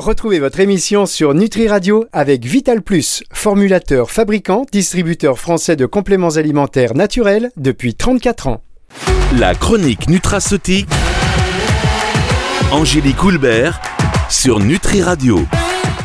Retrouvez votre émission sur Nutri Radio avec Vital Plus, formulateur, fabricant, distributeur français de compléments alimentaires naturels depuis 34 ans. La chronique nutraceutique. Angélique Houlbert sur Nutri Radio.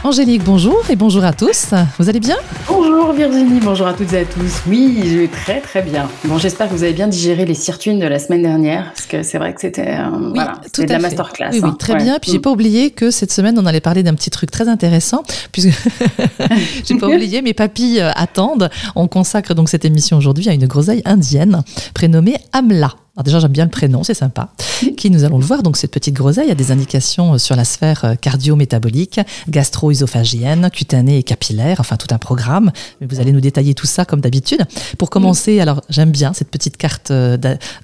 Angélique, bonjour et bonjour à tous. Vous allez bien? Bonjour Virginie, bonjour à toutes et à tous. Oui, je vais très très bien. Bon, j'espère que vous avez bien digéré les sirtuines de la semaine dernière, parce que c'est vrai que c'était euh, voilà, de la masterclass. Oui, oui hein. très bien. Puis j'ai pas oublié que cette semaine on allait parler d'un petit truc très intéressant, puisque j'ai pas oublié, mes papilles euh, attendent. On consacre donc cette émission aujourd'hui à une groseille indienne prénommée Amla. Alors déjà, j'aime bien le prénom, c'est sympa. Qui, nous allons le voir, donc cette petite groseille a des indications euh, sur la sphère euh, cardio-métabolique, gastro-œsophagienne, cutanée et capillaire, enfin tout un programme. Mais vous allez nous détailler tout ça comme d'habitude. Pour commencer, alors j'aime bien cette petite carte euh,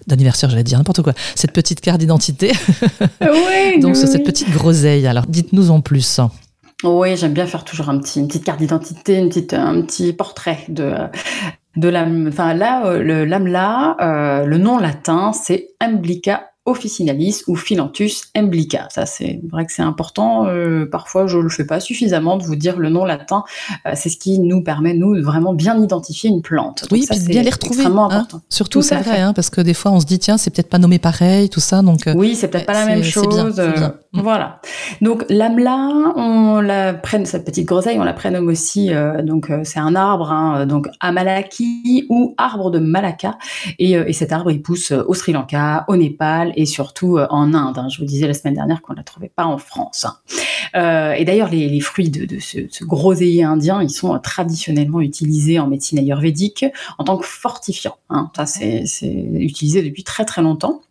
d'anniversaire, j'allais dire n'importe quoi, cette petite carte d'identité. Oui, donc sur cette petite groseille. Alors dites-nous en plus. Oui, j'aime bien faire toujours un petit, une petite carte d'identité, une petite, un petit portrait de, de la, enfin là, euh, le lamla, euh, le nom latin, c'est Umblica officinalis ou Philanthus emblica. Ça, c'est vrai que c'est important. Euh, parfois, je ne le fais pas suffisamment de vous dire le nom latin. Euh, c'est ce qui nous permet, nous, de vraiment bien identifier une plante. oui, ça, bien les retrouver. Extrêmement hein. important. Surtout, c'est vrai, hein, parce que des fois, on se dit, tiens, c'est peut-être pas nommé pareil, tout ça. Donc, euh, oui, c'est peut-être pas la même chose. Bien, Voilà. Donc, l'amla, on la prenne, cette petite groseille, on la prénomme aussi, donc, c'est un arbre, hein, donc, Amalaki ou arbre de Malacca. Et, et cet arbre, il pousse au Sri Lanka, au Népal, et surtout euh, en Inde. Hein. Je vous disais la semaine dernière qu'on ne la trouvait pas en France. Hein. Euh, et d'ailleurs, les, fruits de, ce, ce, groseillier indien, ils sont traditionnellement utilisés en médecine ayurvédique en tant que fortifiant. Hein. Ça, c'est utilisé depuis très très longtemps.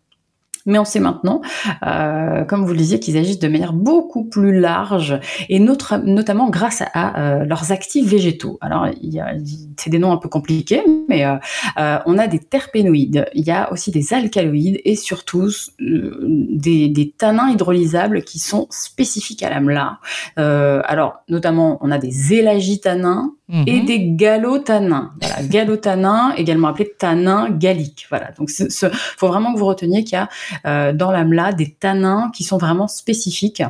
Mais on sait maintenant, euh, comme vous le disiez, qu'ils agissent de manière beaucoup plus large et notamment grâce à, euh, leurs actifs végétaux. Alors, c'est des noms un peu compliqués, mais euh, on a des terpénoïdes, il y a aussi des alcaloïdes et surtout des, des, tanins hydrolysables qui sont spécifiques à l'AMLA. alors, notamment, on a des élagitanins et mhm. des galotanins. Voilà, galotanins, également appelés tanins galliques. Voilà, donc il faut vraiment que vous reteniez qu'il y a euh, dans l'AMLA des tanins qui sont vraiment spécifiques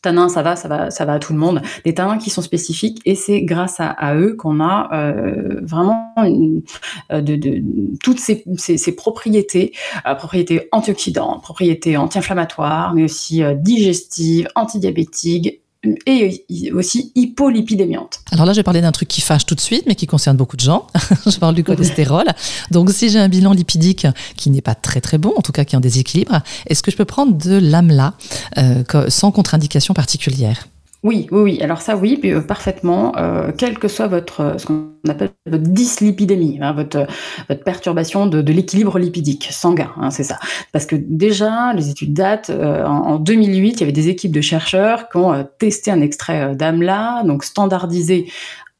tanins, ça va, ça va, ça va à tout le monde. Des tanins qui sont spécifiques et c'est grâce à, eux qu'on a euh, vraiment euh, de, toutes ces, propriétés, propriétés antioxydantes, propriétés anti-inflammatoires, mais aussi digestives, antidiabétiques, et aussi hypolipidémiante. Alors là, je vais parler d'un truc qui fâche tout de suite, mais qui concerne beaucoup de gens. je parle du cholestérol. Donc, si j'ai un bilan lipidique qui n'est pas très très bon, en tout cas qui est en déséquilibre, est-ce que je peux prendre de l'AMLA euh, sans contre-indication particulière? Oui, oui, oui. Alors ça, oui, euh, parfaitement. Euh, quel que soit votre, euh, ce qu'on appelle votre dyslipidémie, hein, votre, votre perturbation de, de l'équilibre lipidique sanguin, hein, c'est ça. Parce que déjà, les études datent. en, 2008, il y avait des équipes de chercheurs qui ont testé un extrait d'AMLA, donc standardisé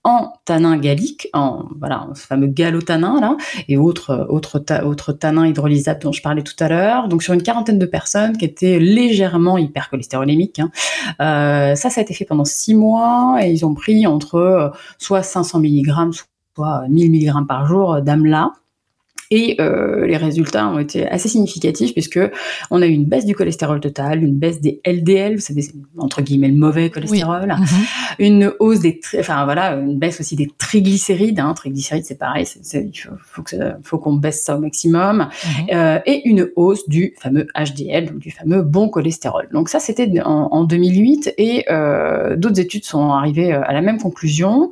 en tanin gallique, en voilà, ce fameux galotanin là, et autres autres autres tanins hydrolysables dont je parlais tout à l'heure. Donc sur une quarantaine de personnes qui étaient légèrement hypercholestérolémiques. Hein. Euh, ça, ça a été fait pendant six mois et ils ont pris entre euh, soit 500 mg, soit 1000 mg par jour d'amla. Et euh, les résultats ont été assez significatifs puisque on a eu une baisse du cholestérol total, une baisse des LDL, vous savez, entre guillemets le mauvais cholestérol, mhm. une hausse des, enfin voilà, une baisse aussi des triglycérides. Hein, triglycérides, c'est pareil, il faut, faut qu'on baisse ça au maximum, mhm. euh, et une hausse du fameux HDL, donc du fameux bon cholestérol. Donc ça, c'était en, 2008, et euh, d'autres études sont arrivées à la même conclusion.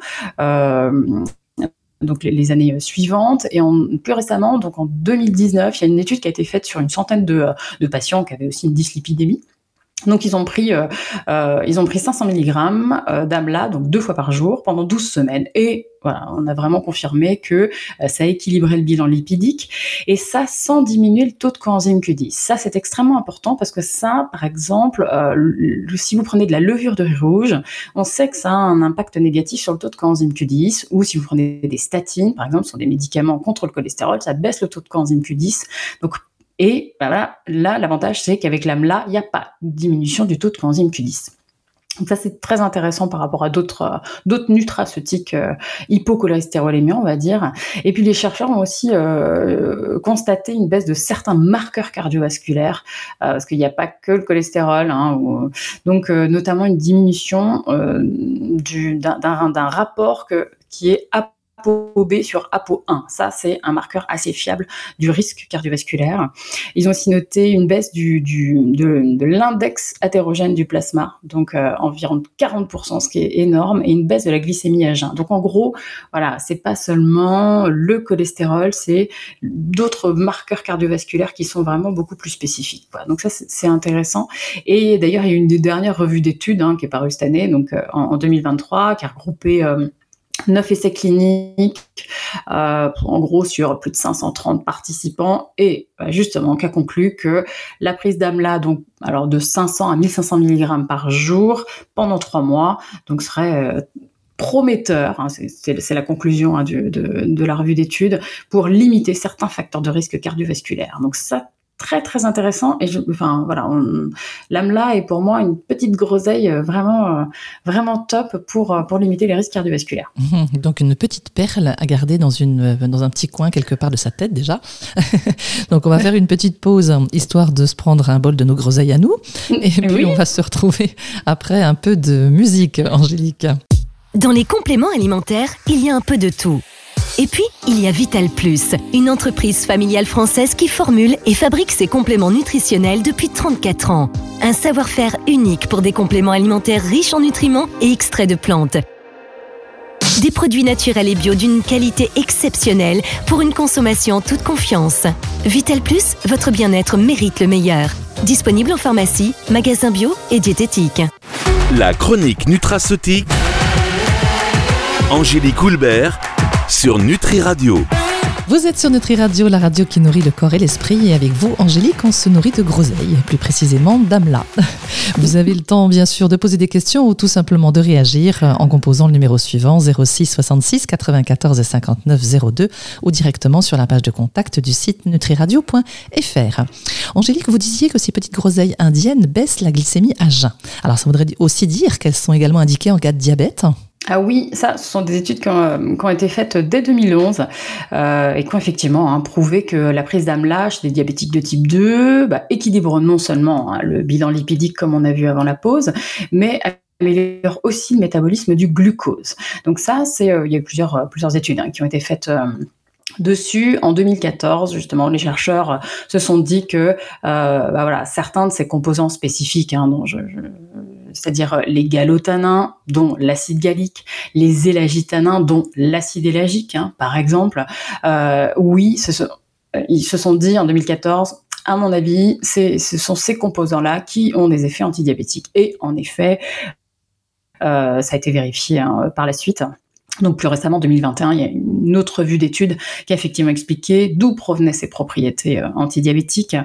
Donc les, années euh, suivantes. Et en, plus récemment, donc en 2019, il y a une étude qui a été faite sur une centaine de, euh, de patients qui avaient aussi une dyslipidémie. Donc ils ont pris, euh, euh, ils ont pris 500 mg euh, d'AMLA, donc deux fois par jour, pendant 12 semaines. Et voilà, on a vraiment confirmé que euh, ça équilibrait le bilan lipidique. Et ça sans diminuer le taux de coenzyme Q10. Ça, c'est extrêmement important parce que ça, par exemple, si vous prenez de la levure de riz rouge, on sait que ça a un impact négatif sur le taux de coenzyme Q10. Ou si vous prenez des statines, par exemple, ce sont des médicaments contre le cholestérol, ça baisse le taux de coenzyme Q10. Donc et bah là, l'avantage, c'est qu'avec l'AMLA, il n'y a pas de diminution du taux de coenzyme Q10. Donc ça c'est très intéressant par rapport à d'autres euh, nutraceutiques euh, hypocholestérolémiants, on va dire. Et puis les chercheurs ont aussi euh, constaté une baisse de certains marqueurs cardiovasculaires, parce qu'il n'y a pas que le cholestérol, hein, donc notamment une diminution d'un rapport qui est ApoB sur ApoE1. Ça, c'est un marqueur assez fiable du risque cardiovasculaire. Ils ont aussi noté une baisse du, de, l'index hétérogène du plasma, donc euh, environ 40%, ce qui est énorme, et une baisse de la glycémie à jeun. Donc en gros, voilà, c'est pas seulement le cholestérol, c'est d'autres marqueurs cardiovasculaires qui sont vraiment beaucoup plus spécifiques. Donc ça, c'est intéressant. Et d'ailleurs, il y a une des dernières revues d'études hein, qui est parue cette année, donc euh, en, 2023, qui a regroupé euh, neuf essais cliniques, euh, en gros sur plus de 530 participants, et bah, justement qui a conclu que la prise d'AMLA, donc alors de 500 à 1500 mg par jour pendant trois mois, donc serait euh, prometteur, hein, c'est la conclusion hein, de, la revue d'études, pour limiter certains facteurs de risque cardiovasculaire. Très très intéressant et je, enfin voilà l'AMLA est pour moi une petite groseille euh, vraiment euh, vraiment top pour euh, pour limiter les risques cardiovasculaires. Mhm. donc une petite perle à garder dans une dans un petit coin quelque part de sa tête déjà. donc on va faire une petite pause histoire de se prendre un bol de nos groseilles à nous et puis on va se retrouver après un peu de musique Angélique. Dans les compléments alimentaires, il y a un peu de tout. Et puis, il y a Vital Plus, une entreprise familiale française qui formule et fabrique ses compléments nutritionnels depuis 34 ans. Un savoir-faire unique pour des compléments alimentaires riches en nutriments et extraits de plantes. Des produits naturels et bio d'une qualité exceptionnelle pour une consommation en toute confiance. Vital Plus, votre bien-être mérite le meilleur. Disponible en pharmacie, magasin bio et diététique. La chronique nutraceutique. Angélique Houlbert sur Nutri Radio. Vous êtes sur Nutri Radio, la radio qui nourrit le corps et l'esprit. Et avec vous, Angélique, on se nourrit de groseilles, plus précisément d'amla. Vous avez le temps, bien sûr, de poser des questions ou tout simplement de réagir en composant le numéro suivant 06 66 94 59 02 ou directement sur la page de contact du site nutriradio.fr. Angélique, vous disiez que ces petites groseilles indiennes baissent la glycémie à jeun. Alors, ça voudrait aussi dire qu'elles sont également indiquées en cas de diabète? Ah oui, ça, ce sont des études qui ont, ont été faites dès 2011 euh, et qui ont effectivement hein, prouvé que la prise d'AMLA chez des diabétiques de type 2 bah, équilibre non seulement hein, le bilan lipidique comme on a vu avant la pause, mais améliore aussi le métabolisme du glucose. Donc ça, c'est euh, il y a plusieurs, euh, plusieurs études hein, qui ont été faites. Euh, dessus en 2014 justement les chercheurs se sont dit que euh, bah certains de ces composants spécifiques dont je c'est-à-dire les galotanins, dont l'acide gallique, les élagitanins, dont l'acide élagique, hein, par exemple. Euh, oui, ils se sont dit en 2014, à mon avis, ce sont ces composants-là qui ont des effets antidiabétiques. Et en effet, euh, ça a été vérifié hein, par la suite. Donc plus récemment, en 2021, il y a une autre revue d'études qui a effectivement expliqué d'où provenaient ces propriétés euh, antidiabétiques,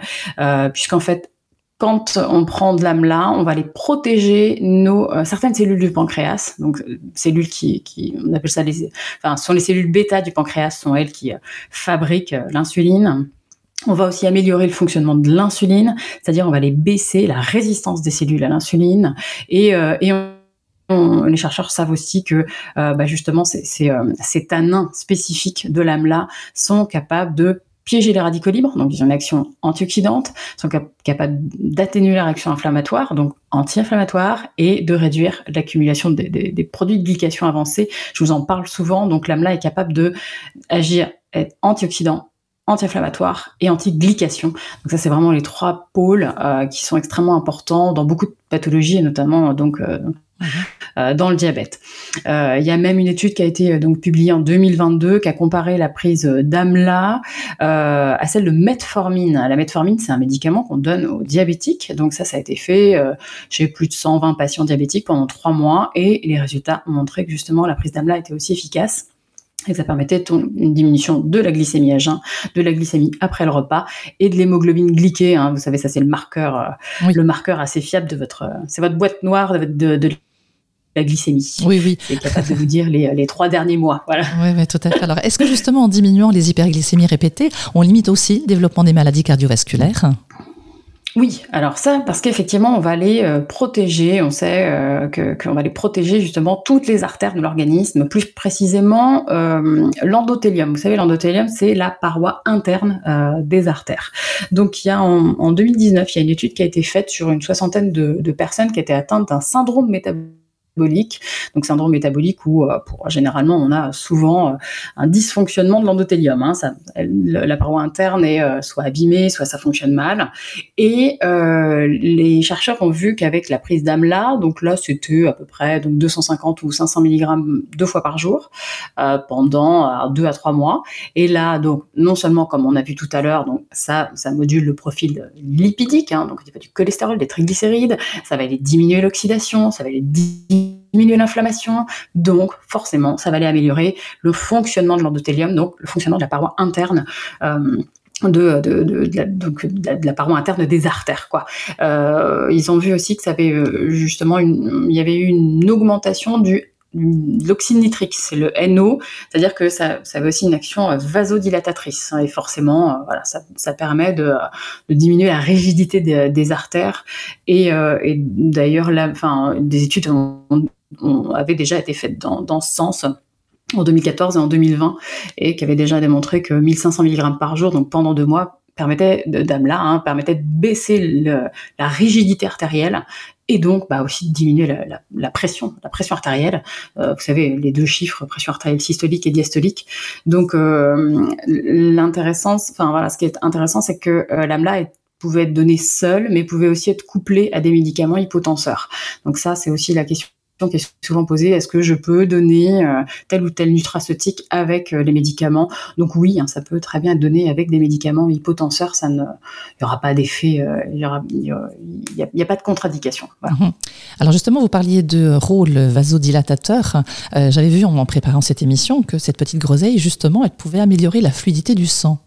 puisqu'en fait, quand on prend de l'AMLA, on va aller protéger nos euh, certaines cellules du pancréas, donc euh, cellules qui, qui, on appelle ça les, enfin, sont les cellules bêta du pancréas, sont elles qui euh, fabriquent l'insuline. On va aussi améliorer le fonctionnement de l'insuline, c'est-à-dire on va aller baisser la résistance des cellules à l'insuline et, les chercheurs savent aussi que bah justement ces, ces tanins spécifiques de l'AMLA sont capables de piéger les radicaux libres, donc ils ont une action antioxydante, sont capables d'atténuer la réaction inflammatoire, donc anti-inflammatoire, et de réduire l'accumulation des, produits de glycation avancés. Je vous en parle souvent, donc l'AMLA est capable de agir, être antioxydant, anti-inflammatoire et anti-glycation. Donc ça, c'est vraiment les trois pôles euh, qui sont extrêmement importants dans beaucoup de pathologies, et notamment donc euh. Euh, dans le diabète. Euh, il y a même une étude qui a été euh, donc publiée en 2022 qui a comparé la prise d'AMLA à celle de metformine. La metformine, c'est un médicament qu'on donne aux diabétiques. Donc ça, ça a été fait chez plus de 120 patients diabétiques pendant trois mois et les résultats ont montré que justement la prise d'AMLA était aussi efficace et ça permettait une diminution de la glycémie à jeun, de la glycémie après le repas et de l'hémoglobine glyquée. Hein. Vous savez, ça c'est le marqueur, le marqueur assez fiable de votre, c'est votre boîte noire de, de, la glycémie. Oui, oui. C'est capable de vous dire les, les, trois derniers mois. Voilà. Oui, oui, tout à fait. Alors, est-ce que justement, en diminuant les hyperglycémies répétées, on limite aussi le développement des maladies cardiovasculaires? Oui, alors ça, parce qu'effectivement, on va les euh, protéger, on sait euh, qu'on va les protéger justement toutes les artères de l'organisme, plus précisément euh, l'endothélium. Vous savez, l'endothélium, c'est la paroi interne des artères. Donc, il y a en, 2019, il y a une étude qui a été faite sur une soixantaine de, de personnes qui étaient atteintes d'un syndrome métabolique métabolique. Donc syndrome métabolique où euh, généralement on a souvent euh, un dysfonctionnement de l'endothélium. Hein. La paroi interne est euh, soit abîmée, soit ça fonctionne mal. Et les chercheurs ont vu qu'avec la prise d'AMLA, donc là c'était à peu près donc 250 ou 500 mg deux fois par jour pendant deux à trois mois. Et là donc non seulement comme on a vu tout à l'heure, donc ça ça module le profil lipidique, hein, donc il du cholestérol, des triglycérides, ça va aller diminuer l'oxydation, ça va aller diminuer diminuer l'inflammation, donc forcément, ça va aller améliorer le fonctionnement de l'endothélium, donc le fonctionnement de la paroi interne. Euh, de, la, paroi interne des artères. Quoi. Euh, ils ont vu aussi que ça avait euh, justement une, il y avait eu une augmentation du de l'oxyde nitrique, c'est le NO, c'est-à-dire que ça, avait aussi une action vasodilatatrice hein, et forcément, voilà, ça, permet de, diminuer la rigidité des, artères et, d'ailleurs, des études ont, avait déjà été faite dans, ce sens en 2014 et en 2020 et qui avait déjà démontré que 1500 mg par jour, donc pendant deux mois, permettait d'AMLA, hein, permettait de baisser la rigidité artérielle et donc bah, aussi de diminuer la, pression, la pression artérielle. Euh, vous savez, les deux chiffres, pression artérielle systolique et diastolique. Donc euh, l'intéressant, enfin voilà, ce qui est intéressant, c'est que euh, l'AMLA pouvait être donné seul, mais pouvait aussi être couplé à des médicaments hypotenseurs. Donc ça, c'est aussi la question qui est souvent posée, est-ce que je peux donner euh, tel ou tel nutraceutique avec euh, les médicaments? Donc oui, hein, ça peut très bien être donné avec des médicaments hypotenseurs, ça ne, il n'y aura pas d'effet, euh, il n'y a, pas de contre-indication. Mhm. Alors justement, vous parliez de rôle vasodilatateur. J'avais vu en, en préparant cette émission que cette petite groseille, justement, elle pouvait améliorer la fluidité du sang.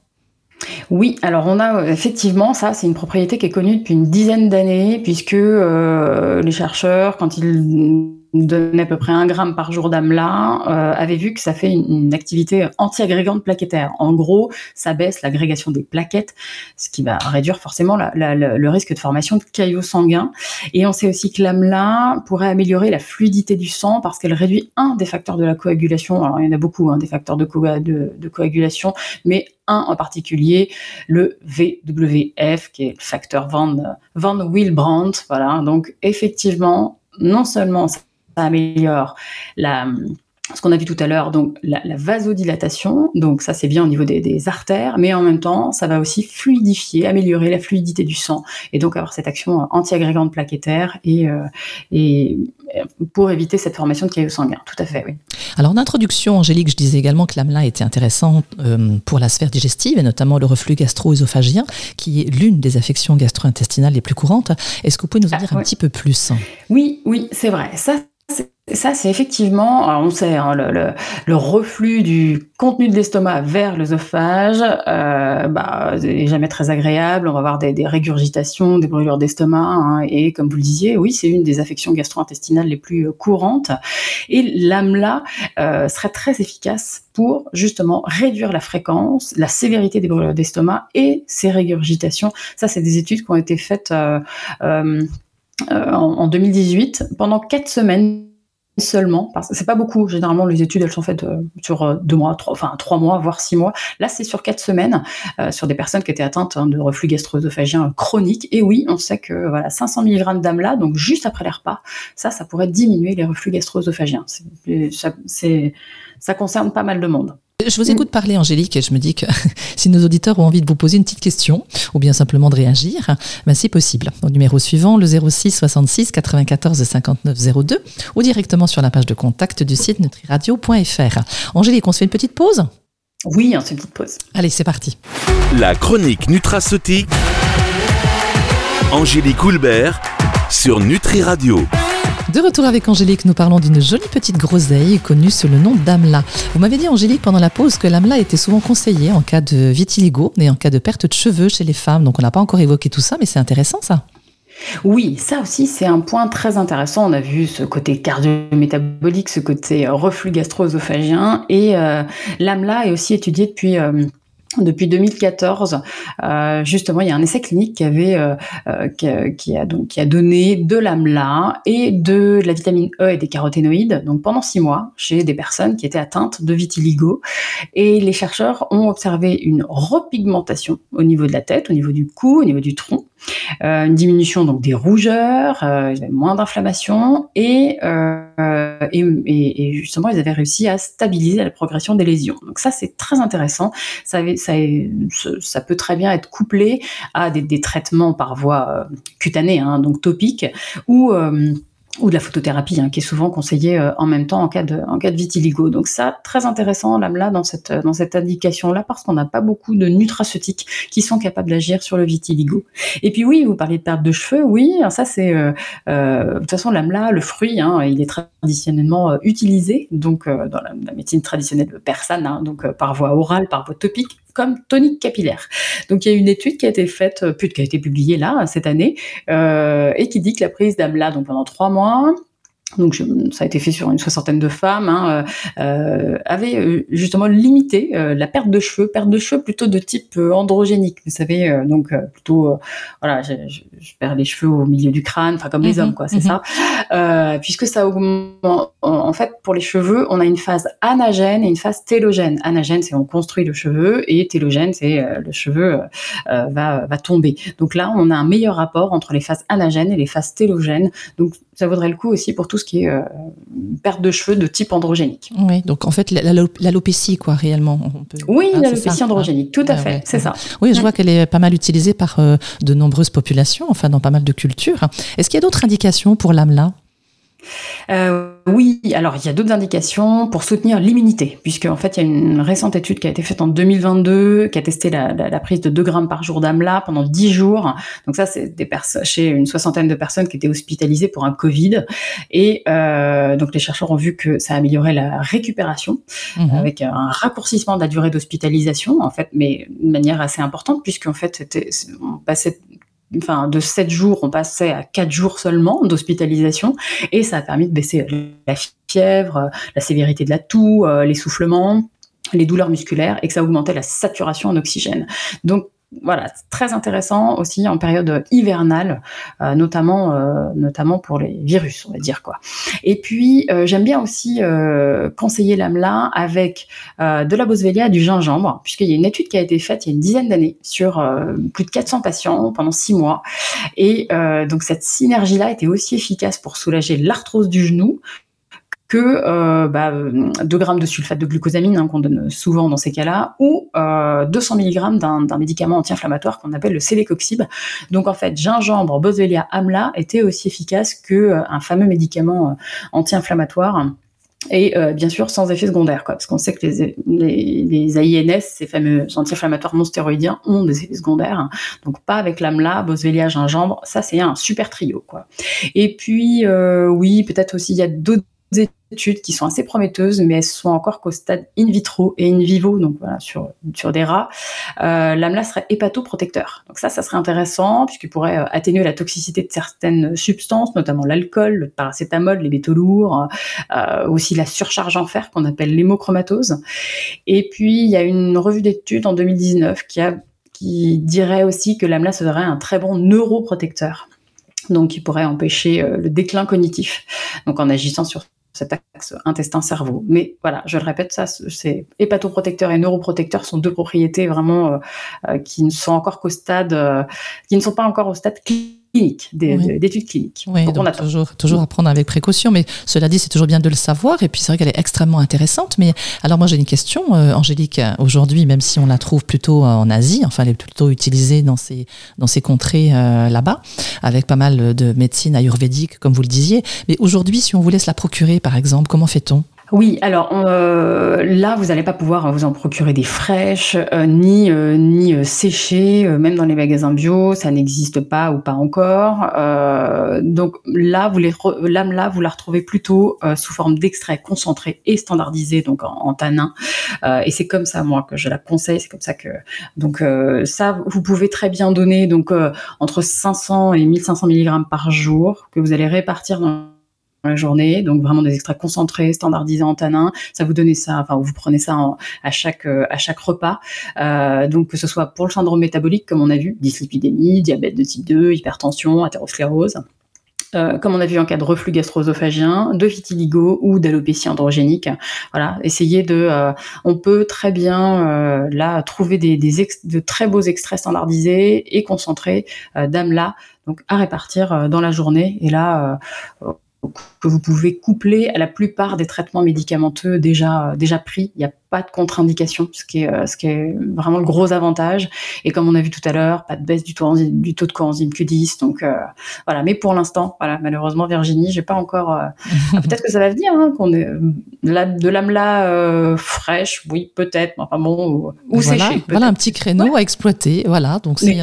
Oui, alors on a effectivement ça, c'est une propriété qui est connue depuis une dizaine d'années, puisque les chercheurs, quand ils donnait à peu près un gramme par jour d'AMLA, euh, avait vu que ça fait une, activité anti-agrégante plaquettaire. En gros, ça baisse l'agrégation des plaquettes, ce qui va réduire forcément le risque de formation de caillots sanguins. Et on sait aussi que l'AMLA pourrait améliorer la fluidité du sang parce qu'elle réduit un des facteurs de la coagulation. Alors, il y en a beaucoup, hein, des facteurs de, coagulation, mais un en particulier, le VWF, qui est le facteur Van, Van Willebrand. Voilà. Donc, effectivement, non seulement améliore la, ce qu'on a vu tout à l'heure, donc la, vasodilatation, donc ça c'est bien au niveau des, artères, mais en même temps ça va aussi fluidifier, améliorer la fluidité du sang et donc avoir cette action anti-agrégante plaquettaire et, euh, et pour éviter cette formation de caillots sanguins. Tout à fait, oui. Alors en introduction, Angélique, je disais également que l'AMLA était intéressant euh, pour la sphère digestive et notamment le reflux gastro-œsophagien, qui est l'une des affections gastro-intestinales les plus courantes. Est-ce que vous pouvez nous en ah, dire un petit peu plus? Oui, oui, c'est vrai. Ça, ça, c'est effectivement, on sait, hein, le, reflux du contenu de l'estomac vers l'œsophage euh, bah, est jamais très agréable. On va avoir des, régurgitations, des brûlures d'estomac. Hein, et comme vous le disiez, oui, c'est une des affections gastro-intestinales les plus euh, courantes. Et l'AMLA euh, serait très efficace pour justement réduire la fréquence, la sévérité des brûlures d'estomac et ces régurgitations. Ça, c'est des études qui ont été faites euh, euh, en 2018 pendant quatre semaines seulement, parce que c'est pas beaucoup. Généralement, les études elles sont faites euh, sur euh, deux mois, trois, enfin trois mois, voire six mois. Là, c'est sur quatre semaines, euh, sur des personnes qui étaient atteintes hein, de reflux gastro-œsophagien chronique. Et oui, on sait que voilà, 500 mg d'AMLA, donc juste après les repas, ça, ça pourrait diminuer les reflux gastro-œsophagiens. Ça, ça concerne pas mal de monde. Je vous écoute parler, Angélique, et je me dis que si nos auditeurs ont envie de vous poser une petite question, ou bien simplement de réagir, ben c'est possible. Au numéro suivant, le 06 66 94 59 02, ou directement sur la page de contact du site nutriradio.fr. Angélique, on se fait une petite pause? Oui, on se fait une petite pause. Allez, c'est parti. La chronique nutraceutique, Angélique Houlbert, sur Nutri Radio. De retour avec Angélique, nous parlons d'une jolie petite groseille connue sous le nom d'AMLA. Vous m'avez dit, Angélique, pendant la pause, que l'AMLA était souvent conseillé en cas de vitiligo et en cas de perte de cheveux chez les femmes. Donc on n'a pas encore évoqué tout ça, mais c'est intéressant ça. Oui, ça aussi c'est un point très intéressant. On a vu ce côté cardio-métabolique, ce côté reflux gastro-œsophagien et euh, l'AMLA est aussi étudié depuis euh, depuis 2014, euh, justement, il y a un essai clinique qui avait euh, euh, qui, a, donc qui a donné de l'AMLA et de la vitamine E et des caroténoïdes, donc pendant six mois, chez des personnes qui étaient atteintes de vitiligo. Et les chercheurs ont observé une repigmentation au niveau de la tête, au niveau du cou, au niveau du tronc, euh, une diminution donc des rougeurs, euh, moins d'inflammation et, euh, et, justement ils avaient réussi à stabiliser la progression des lésions. Donc ça c'est très intéressant. Ça, peut très bien être couplé à des, des traitements par voie cutanée, hein, donc topique, ou ou de la photothérapie, hein, qui est souvent conseillée euh, en même temps en cas de, en cas de vitiligo. Donc ça, très intéressant, l'AMLA, dans cette, dans cette indication-là, parce qu'on n'a pas beaucoup de nutraceutiques qui sont capables d'agir sur le vitiligo. Et puis oui, vous parlez de perte de cheveux, oui, ça c'est, euh, euh, de toute façon, l'AMLA, le fruit, hein, il est traditionnellement utilisé, donc dans la, médecine traditionnelle persane, hein, donc par voie orale, par voie topique, comme tonique capillaire. Donc il y a une étude qui a été faite, euh, qui a été publiée là cette année, euh, et qui dit que la prise d'AMLA donc pendant trois mois donc ça a été fait sur une soixantaine de femmes, hein, euh, euh avait euh, justement limité euh, la perte de cheveux, perte de cheveux plutôt de type androgénique, vous savez, donc plutôt, voilà, je, je, je, perds les cheveux au milieu du crâne, enfin comme les mhm, hommes, quoi, c'est mhm. ça. puisque ça augmente, en fait, pour les cheveux, on a une phase anagène et une phase télogène. Anagène, c'est on construit le cheveu, et télogène, c'est le cheveu va, va tomber. Donc là, on a un meilleur rapport entre les phases anagènes et les phases télogènes. Donc ça vaudrait le coup aussi pour tout ce qui est euh, perte de cheveux de type androgénique. Oui, donc en fait, l'alopécie, quoi, réellement. oui, ah, l'alopécie androgénique, tout à fait, c'est ça. Oui, je vois qu'elle est pas mal utilisée par euh, de nombreuses populations, enfin dans pas mal de cultures. Est-ce qu'il y a d'autres indications pour l'AMLA euh, oui, alors il y a d'autres indications pour soutenir l'immunité, puisque en fait il y a une récente étude qui a été faite en 2022 qui a testé la, la, prise de 2 grammes par jour d'AMLA pendant 10 jours. Donc ça c'est des personnes chez une soixantaine de personnes qui étaient hospitalisées pour un Covid, et euh, donc les chercheurs ont vu que ça améliorait la récupération mhm. avec un raccourcissement de la durée d'hospitalisation en fait, mais de manière assez importante puisqu'en fait on passait de 7 jours, on passait à 4 jours seulement d'hospitalisation et ça a permis de baisser la fièvre, la sévérité de la toux, euh, l'essoufflement les douleurs musculaires et que ça augmentait la saturation en oxygène. Donc voilà, très intéressant aussi en période hivernale, euh, notamment euh, notamment pour les virus, on va dire quoi. Et puis euh, j'aime bien aussi conseiller l'AMLA avec de la boswellia, du gingembre, puisqu'il y a une étude qui a été faite il y a une dizaine d'années sur plus de 400 patients pendant six mois, et donc cette synergie-là était aussi efficace pour soulager l'arthrose du genou que euh, bah, 2 grammes de sulfate de glucosamine hein, qu'on donne souvent dans ces cas-là, ou euh, 200 mg d'un médicament anti-inflammatoire qu'on appelle le célécoxib. Donc en fait, gingembre, boswellia, amla était aussi efficace que euh, un fameux médicament euh, anti-inflammatoire. Et bien sûr sans effet secondaire, quoi, parce qu'on sait que les, les, les, AINS, ces fameux anti-inflammatoires non stéroïdiens, ont des effets secondaires. Hein. donc pas avec l'AMLA, boswellia, gingembre, ça c'est un super trio. quoi. Et puis oui, peut-être aussi il y a d'autres études qui sont assez prometteuses, mais elles sont encore qu'au stade in vitro et in vivo, donc sur, sur des rats. Euh, L'AMLA serait hépatoprotecteur. Donc ça, ça serait intéressant, puisqu'il pourrait euh, atténuer la toxicité de certaines substances, notamment l'alcool, le paracétamol, les métaux lourds, euh, aussi la surcharge en fer qu'on appelle l'hémochromatose. Et puis, il y a une revue d'études en 2019 qui, qui dirait aussi que l'AMLA serait un très bon neuroprotecteur donc qui pourrait empêcher euh, le déclin cognitif, donc en agissant sur cet axe intestin-cerveau. Mais voilà, je le répète, ça, c'est hépatoprotecteur et neuroprotecteur sont deux propriétés vraiment euh, euh, qui ne sont encore qu'au stade, euh, qui ne sont pas encore au stade clinique cliniques, d'études cliniques. Oui, donc, on a toujours, toujours à prendre avec précaution, mais cela dit, c'est toujours bien de le savoir, et puis c'est vrai qu'elle est extrêmement intéressante. Mais alors moi j'ai une question, Angélique, aujourd'hui, même si on la trouve plutôt en Asie, enfin elle est plutôt utilisée dans ces, dans ces contrées là-bas, avec pas mal de médecine ayurvédique, comme vous le disiez, mais aujourd'hui, si on vous laisse la procurer, par exemple, comment fait-on? Oui, alors euh, là, vous n'allez pas pouvoir vous en procurer des fraîches, euh, ni euh, ni séchées, même dans les magasins bio, ça n'existe pas ou pas encore. donc là, vous les l'âme là, vous la retrouvez plutôt sous forme d'extrait concentré et standardisé, donc en, en tanin. et c'est comme ça, moi, que je la conseille. C'est comme ça que donc ça, vous pouvez très bien donner donc entre 500 et 1500 mg par jour que vous allez répartir dans la journée, donc vraiment des extraits concentrés, standardisés en tanin. Ça vous donnez ça, enfin vous prenez ça à chaque à chaque repas. donc que ce soit pour le syndrome métabolique, comme on a vu, dyslipidémie, diabète de type 2, hypertension, athérosclérose. Euh, comme on a vu en cas de reflux gastro-œsophagien, de vitiligo ou d'alopécie androgénique. Voilà, essayez de. Euh, on peut très bien euh, là trouver des, de très beaux extraits standardisés et concentrés d'AMLA, donc à répartir dans la journée. Et là beaucoup que vous pouvez coupler à la plupart des traitements médicamenteux déjà déjà pris. Il n'y a pas de contre-indication, ce qui est euh, ce qui est vraiment le gros avantage. Et comme on a vu tout à l'heure, pas de baisse du taux, du taux de coenzyme Q10. Donc euh, voilà. Mais pour l'instant, voilà, malheureusement Virginie, j'ai pas encore. Euh, ah, peut-être que ça va venir, hein, qu'on est la, de l'amla fraîche, oui, peut-être. Enfin bon, ou, voilà, séché. Voilà un petit créneau à exploiter. Voilà. Donc si,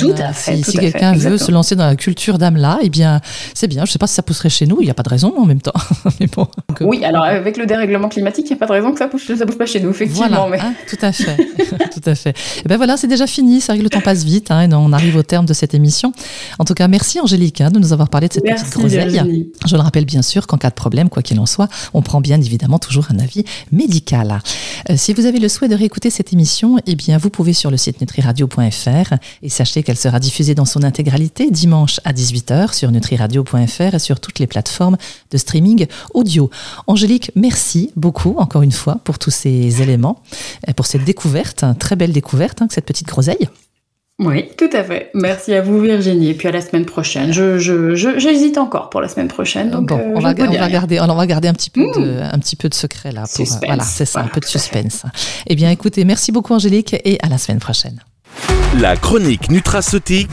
si, quelqu'un veut se lancer dans la culture d'amla, eh bien c'est bien. Je sais pas si ça pousserait chez nous. Il n'y a pas de raison en même temps. Mais bon, oui, alors avec le dérèglement climatique, il n'y a pas de raison que ça pousse, ça pousse pas chez nous. Effectivement. Voilà, hein, tout à fait, tout à fait. Et eh ben voilà, c'est déjà fini. C'est vrai que le temps passe vite, hein, et on arrive au terme de cette émission. En tout cas, merci Angélique hein, de nous avoir parlé de cette petite groseille. Je le rappelle bien sûr qu'en cas de problème, quoi qu'il en soit, on prend bien évidemment toujours un avis médical. Euh, si vous avez le souhait de réécouter cette émission, eh bien vous pouvez sur le site nutriradio.fr et sachez qu'elle sera diffusée dans son intégralité dimanche à 18h sur nutriradio.fr et sur toutes les plateformes de streaming audio. Angélique, merci beaucoup encore une fois pour tous ces éléments pour cette découverte, très belle découverte, hein, cette petite groseille. Oui, tout à fait. Merci à vous Virginie. Et puis à la semaine prochaine. Je, j'hésite encore pour la semaine prochaine. Donc, bon, euh, on, va, garder, on va garder un petit peu de, mmh. un petit peu de secret là. Pour, euh, voilà, c'est ça, un peu de suspense. eh bien, écoutez, merci beaucoup Angélique et à la semaine prochaine. La chronique nutraceutique.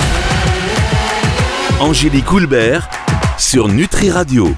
Angélique Houlbert sur Nutri Radio.